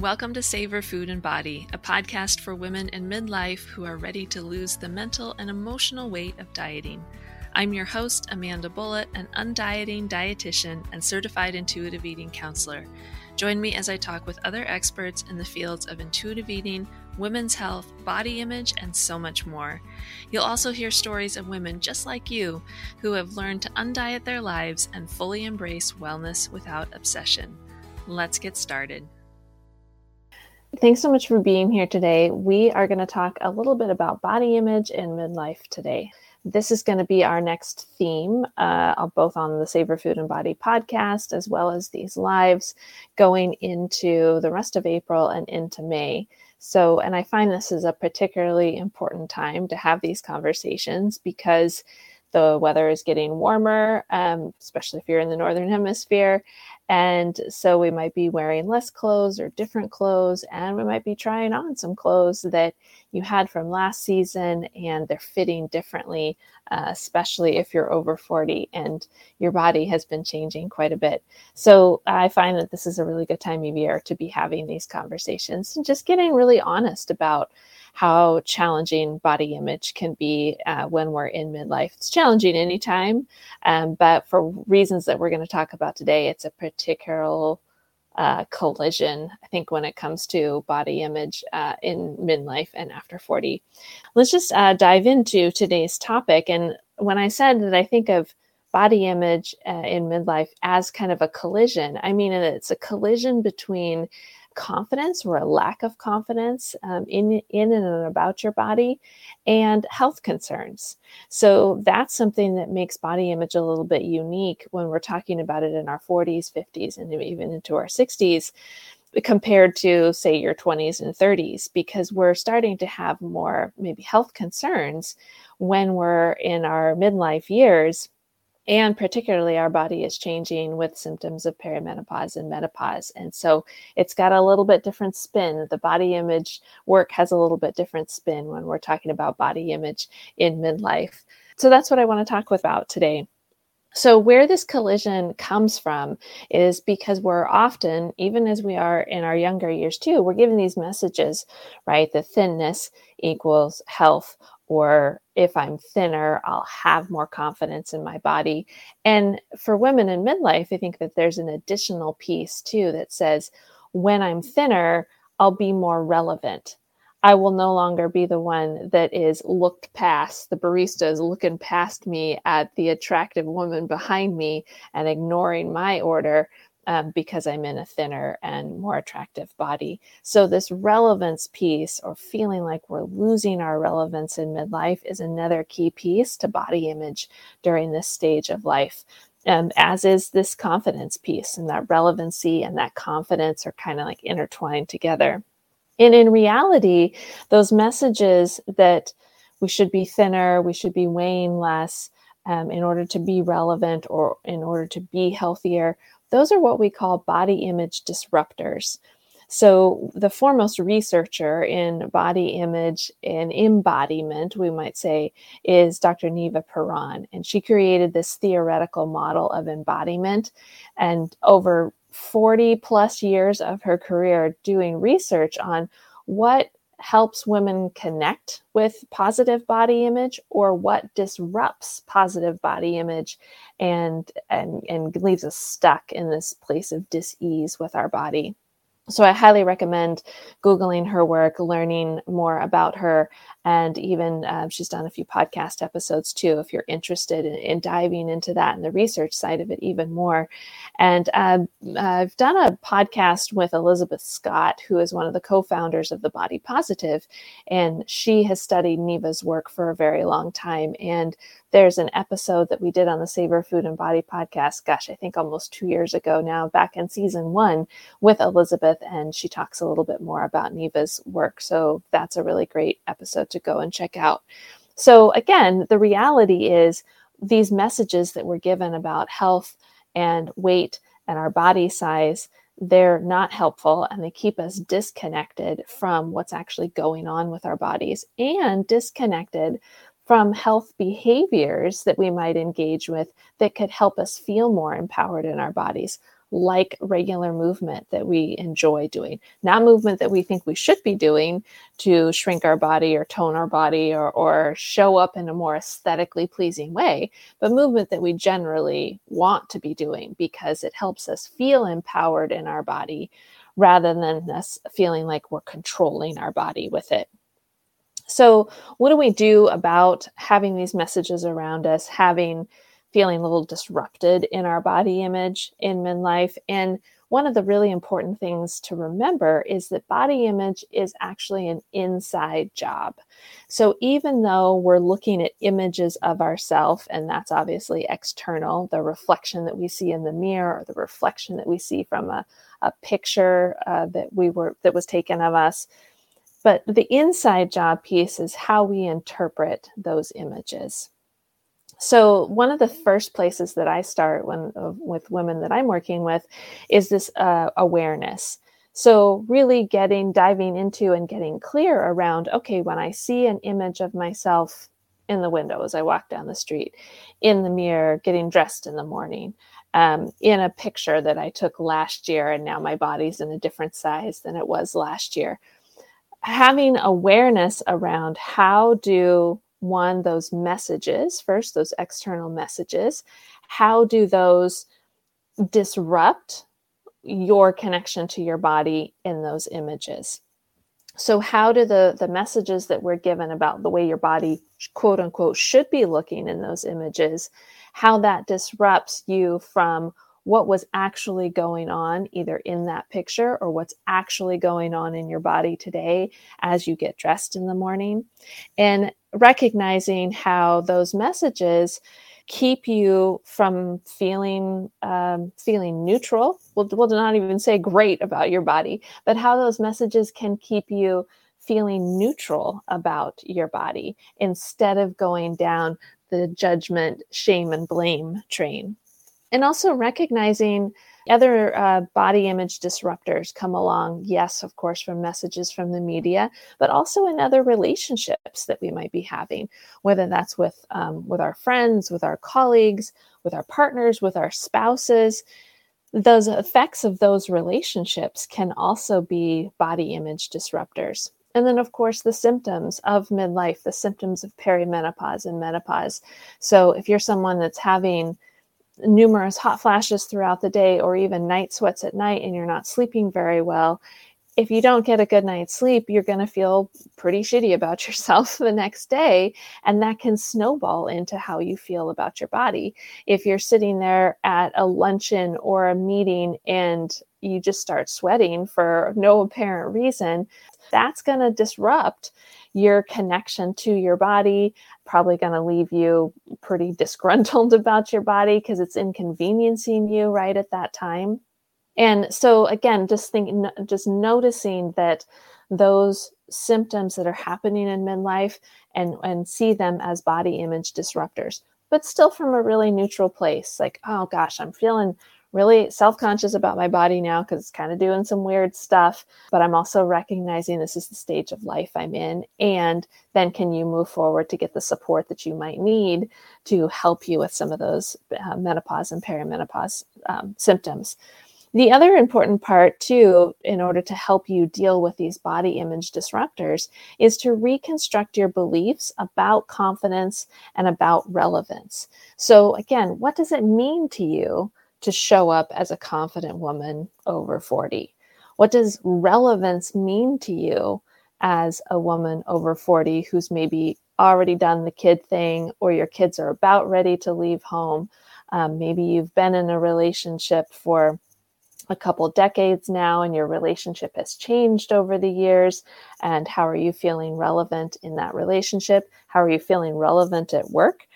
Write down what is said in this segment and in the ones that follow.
Welcome to Savor Food and Body, a podcast for women in midlife who are ready to lose the mental and emotional weight of dieting. I'm your host, Amanda Bullitt, an undieting dietitian and certified intuitive eating counselor. Join me as I talk with other experts in the fields of intuitive eating, women's health, body image, and so much more. You'll also hear stories of women just like you who have learned to undiet their lives and fully embrace wellness without obsession. Let's get started. Thanks so much for being here today. We are going to talk a little bit about body image in midlife today. This is going to be our next theme, uh, both on the Savor Food and Body podcast as well as these lives going into the rest of April and into May. So, and I find this is a particularly important time to have these conversations because the weather is getting warmer, um, especially if you're in the northern hemisphere, and so we might be wearing less clothes or different clothes, and we might be trying on some clothes that you had from last season and they're fitting differently, uh, especially if you're over 40 and your body has been changing quite a bit. So I find that this is a really good time of year to be having these conversations and just getting really honest about how challenging body image can be uh, when we're in midlife. It's challenging anytime, um, but for reasons that we're going to talk about today, it's a particular uh, collision, I think, when it comes to body image uh, in midlife and after 40. Let's just uh, dive into today's topic. And when I said that I think of body image uh, in midlife as kind of a collision, I mean, it's a collision between confidence or a lack of confidence um, in in and about your body and health concerns. So that's something that makes body image a little bit unique when we're talking about it in our 40s 50s and even into our 60s compared to say your 20s and 30s because we're starting to have more maybe health concerns when we're in our midlife years and particularly our body is changing with symptoms of perimenopause and menopause and so it's got a little bit different spin. The body image work has a little bit different spin when we're talking about body image in midlife. So that's what i want to talk about today. So, where this collision comes from is because we're often, even as we are in our younger years too, we're given these messages, right? The thinness equals health or if I'm thinner, I'll have more confidence in my body. And for women in midlife, I think that there's an additional piece too that says, when I'm thinner, I'll be more relevant. I will no longer be the one that is looked past. The barista is looking past me at the attractive woman behind me and ignoring my order um, because I'm in a thinner and more attractive body. So, this relevance piece, or feeling like we're losing our relevance in midlife, is another key piece to body image during this stage of life. Um, as is this confidence piece, and that relevancy and that confidence are kind of like intertwined together. And in reality, those messages that we should be thinner, we should be weighing less, um, in order to be relevant or in order to be healthier those are what we call body image disruptors. So, the foremost researcher in body image and embodiment, we might say, is Dr. Niva Piran. And she created this theoretical model of embodiment. And over 40 plus years of her career doing research on what helps women connect with positive body image or what disrupts positive body image and and and leaves us stuck in this place of dis-ease with our body. So I highly recommend Googling her work, learning more about her, and even uh, she's done a few podcast episodes too, if you're interested in, in, diving into that and the research side of it even more. And uh, I've done a podcast with Elizabeth Scott, who is one of the co founders of The Body Positive, and she has studied Niva's work for a very long time. And there's an episode that we did on the Savor Food and Body podcast, gosh, I think almost two years ago now, back in season one with Elizabeth, and she talks a little bit more about Niva's work. So that's a really great episode to go and check out. So, again, the reality is these messages that we're given about health and weight and our body size they're not helpful and they keep us disconnected from what's actually going on with our bodies and disconnected from health behaviors that we might engage with that could help us feel more empowered in our bodies, like regular movement that we enjoy doing, not movement that we think we should be doing to shrink our body or tone our body or, or show up in a more aesthetically pleasing way, but movement that we generally want to be doing because it helps us feel empowered in our body rather than us feeling like we're controlling our body with it. So, what do we do about having these messages around us, having feeling a little disrupted in our body image in midlife. And one of the really important things to remember is that body image is actually an inside job. So even though we're looking at images of ourselves, and that's obviously external, the reflection that we see in the mirror, or the reflection that we see from a, a picture uh, that we were that was taken of us. But the inside job piece is how we interpret those images. So one of the first places that I start when uh, with women that I'm working with is this uh, awareness. So really getting diving into and getting clear around okay, when I see an image of myself in the window as I walk down the street, in the mirror, getting dressed in the morning, um, in a picture that I took last year, and now my body's in a different size than it was last year. Having awareness around how do one, those messages, first, those external messages, how do those disrupt your connection to your body in those images? So, how do the, the messages that we're given about the way your body, quote unquote, should be looking in those images, how that disrupts you from what was actually going on either in that picture or what's actually going on in your body today as you get dressed in the morning. And recognizing how those messages keep you from feeling um, feeling neutral we'll, we'll not even say great about your body but how those messages can keep you feeling neutral about your body instead of going down the judgment shame and blame train and also recognizing other uh, body image disruptors come along yes of course from messages from the media but also in other relationships that we might be having whether that's with um, with our friends with our colleagues with our partners with our spouses those effects of those relationships can also be body image disruptors and then, of course, the symptoms of midlife, the symptoms of perimenopause and menopause. So, if you're someone that's having numerous hot flashes throughout the day or even night sweats at night and you're not sleeping very well, if you don't get a good night's sleep, you're going to feel pretty shitty about yourself the next day. And that can snowball into how you feel about your body. If you're sitting there at a luncheon or a meeting and you just start sweating for no apparent reason, that's going to disrupt your connection to your body probably going to leave you pretty disgruntled about your body because it's inconveniencing you right at that time. And so again just think just noticing that those symptoms that are happening in midlife and and see them as body image disruptors but still from a really neutral place like oh gosh i'm feeling really self conscious about my body now because it's kind of doing some weird stuff. But I'm also recognizing this is the stage of life I'm in. And then can you move forward to get the support that you might need to help you with some of those uh, menopause and perimenopause um, symptoms? The other important part, too, in order to help you deal with these body image disruptors, is to reconstruct your beliefs about confidence and about relevance. So, again, what does it mean to you to show up as a confident woman over 40? What does relevance mean to you as a woman over 40 who's maybe already done the kid thing or your kids are about ready to leave home? Um, maybe you've been in a relationship for a couple decades now and your relationship has changed over the years and how are you feeling relevant in that relationship how are you feeling relevant at work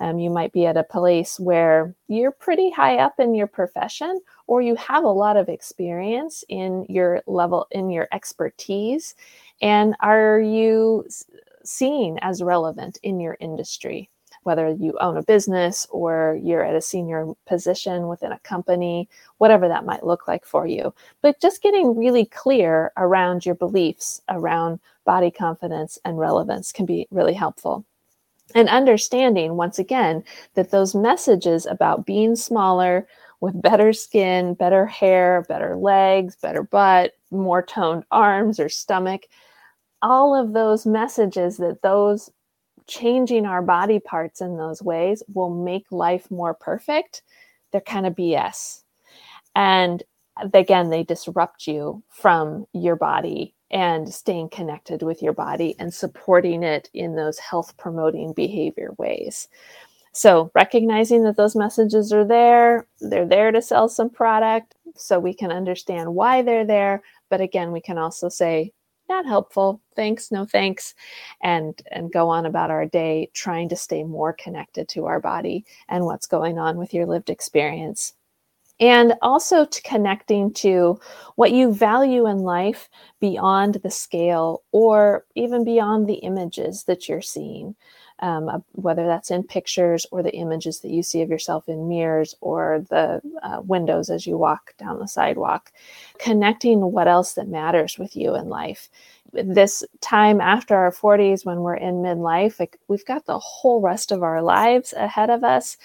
um, you might be at a place where you're pretty high up in your profession, or you have a lot of experience in your level, in your expertise. And are you seen as relevant in your industry? Whether you own a business or you're at a senior position within a company, whatever that might look like for you. But just getting really clear around your beliefs around body confidence and relevance can be really helpful and understanding once again that those messages about being smaller with better skin, better hair, better legs, better butt, more toned arms or stomach. All of those messages that those changing our body parts in those ways will make life more perfect, they're kind of BS. And uh, again, they disrupt you from your body and staying connected with your body and supporting it in those health promoting behavior ways. So, recognizing that those messages are there, they're there to sell some product so we can understand why they're there. But again, we can also say, not helpful, thanks, no thanks, and, and go on about our day trying to stay more connected to our body and what's going on with your lived experience and also to connecting to what you value in life beyond the scale or even beyond the images that you're seeing. Um, whether that's in pictures or the images that you see of yourself in mirrors or the uh, windows as you walk down the sidewalk, connecting what else that matters with you in life. This time after our 40s, when we're in midlife, like we've got the whole rest of our lives ahead of us.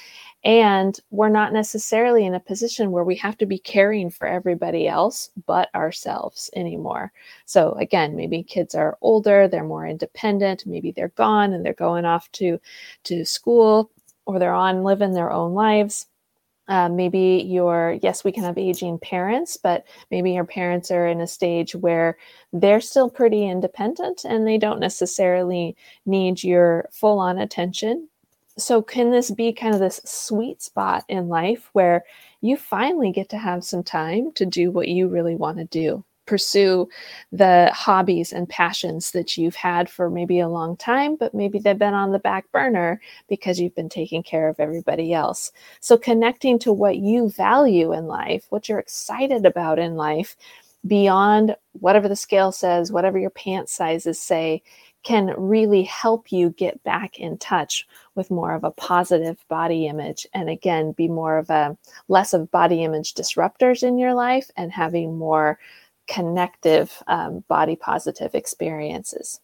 And we're not necessarily in a position where we have to be caring for everybody else but ourselves anymore. So, again, maybe kids are older, they're more independent, maybe they're gone and they're going off to, to school or they're on living their own lives. Uh, maybe your yes we can have aging parents but maybe your parents are in a stage where they're still pretty independent and they don't necessarily need your full on attention so, can this be kind of this sweet spot in life where you finally get to have some time to do what you really want to do? Pursue the hobbies and passions that you've had for maybe a long time, but maybe they've been on the back burner because you've been taking care of everybody else. So, connecting to what you value in life, what you're excited about in life, beyond whatever the scale says, whatever your pant sizes say, can really help you get back in touch with more of a positive body image and again be more of a less of body image disruptors in your life and having more connective um, body positive experiences.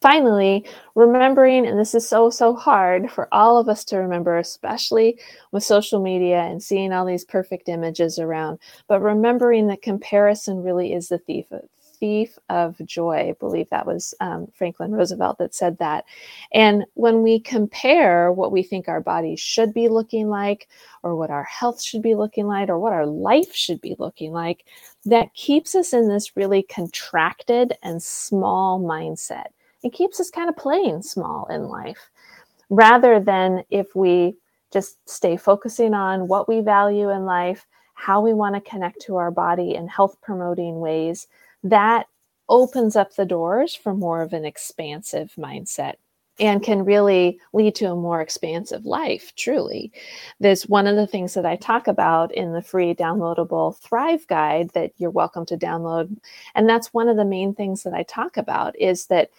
Finally remembering and this is so so hard for all of us to remember especially with social media and seeing all these perfect images around but remembering that comparison really is the thief of thief of joy. I believe that was um, Franklin Roosevelt that said that. And when we compare what we think our bodies should be looking like, or what our health should be looking like, or what our life should be looking like, that keeps us in this really contracted and small mindset. It keeps us kind of playing small in life rather than if we just stay focusing on what we value in life, how we want to connect to our body in health promoting ways, that opens up the doors for more of an expansive mindset and can really lead to a more expansive life truly. There's one of the things that i talk about in the free downloadable thrive guide that you're welcome to download and that's one of the main things that i talk about is that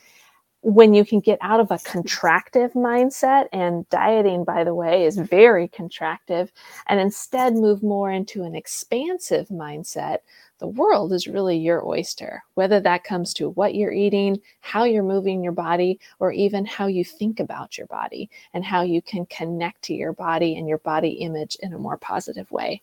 when you can get out of a contractive mindset, and dieting, by the way, is very contractive, and instead move more into an expansive mindset, the world is really your oyster, whether that comes to what you're eating, how you're moving your body, or even how you think about your body and how you can connect to your body and your body image in a more positive way.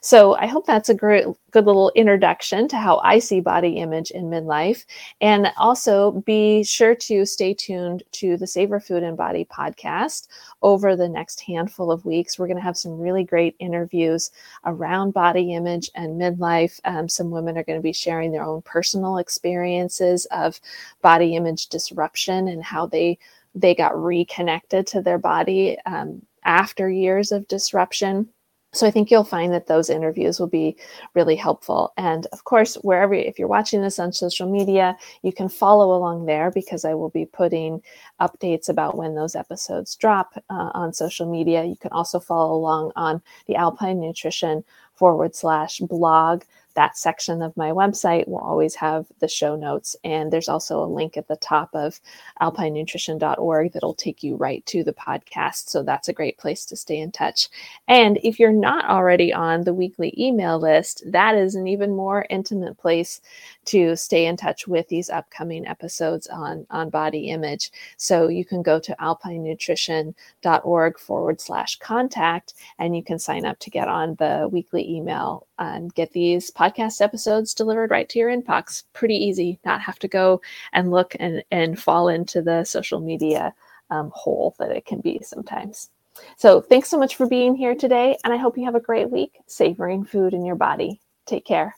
So I hope that's a great, good little introduction to how I see body image in midlife. And also be sure to stay tuned to the Savor Food and Body podcast over the next handful of weeks. We're going to have some really great interviews around body image and midlife. Um, some women are going to be sharing their own personal experiences of body image disruption and how they they got reconnected to their body um, after years of disruption. So I think you'll find that those interviews will be really helpful. And of course, wherever, if you're watching this on social media, you can follow along there because I will be putting updates about when those episodes drop uh, on social media. You can also follow along on the Alpine Nutrition forward slash blog that section of my website will always have the show notes. And there's also a link at the top of alpinenutrition.org that'll take you right to the podcast. So that's a great place to stay in touch. And if you're not already on the weekly email list, that is an even more intimate place to stay in touch with these upcoming episodes on, on body image. So you can go to alpinenutrition.org forward slash contact and you can sign up to get on the weekly email and get these podcast episodes delivered right to your inbox. Pretty easy, not have to go and look and, and fall into the social media um, hole that it can be sometimes. So, thanks so much for being here today, and I hope you have a great week savoring food in your body. Take care.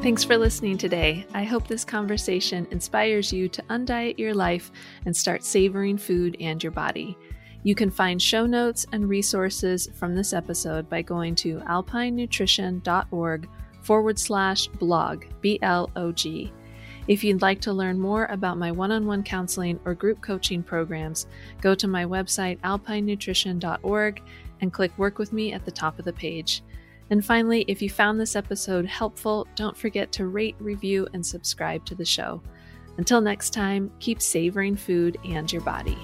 Thanks for listening today. I hope this conversation inspires you to undiet your life and start savoring food and your body. You can find show notes and resources from this episode by going to alpinenutrition.org forward slash blog, B L O G. If you'd like to learn more about my one on one counseling or group coaching programs, go to my website, alpinenutrition.org, and click Work with Me at the top of the page. And finally, if you found this episode helpful, don't forget to rate, review, and subscribe to the show. Until next time, keep savoring food and your body.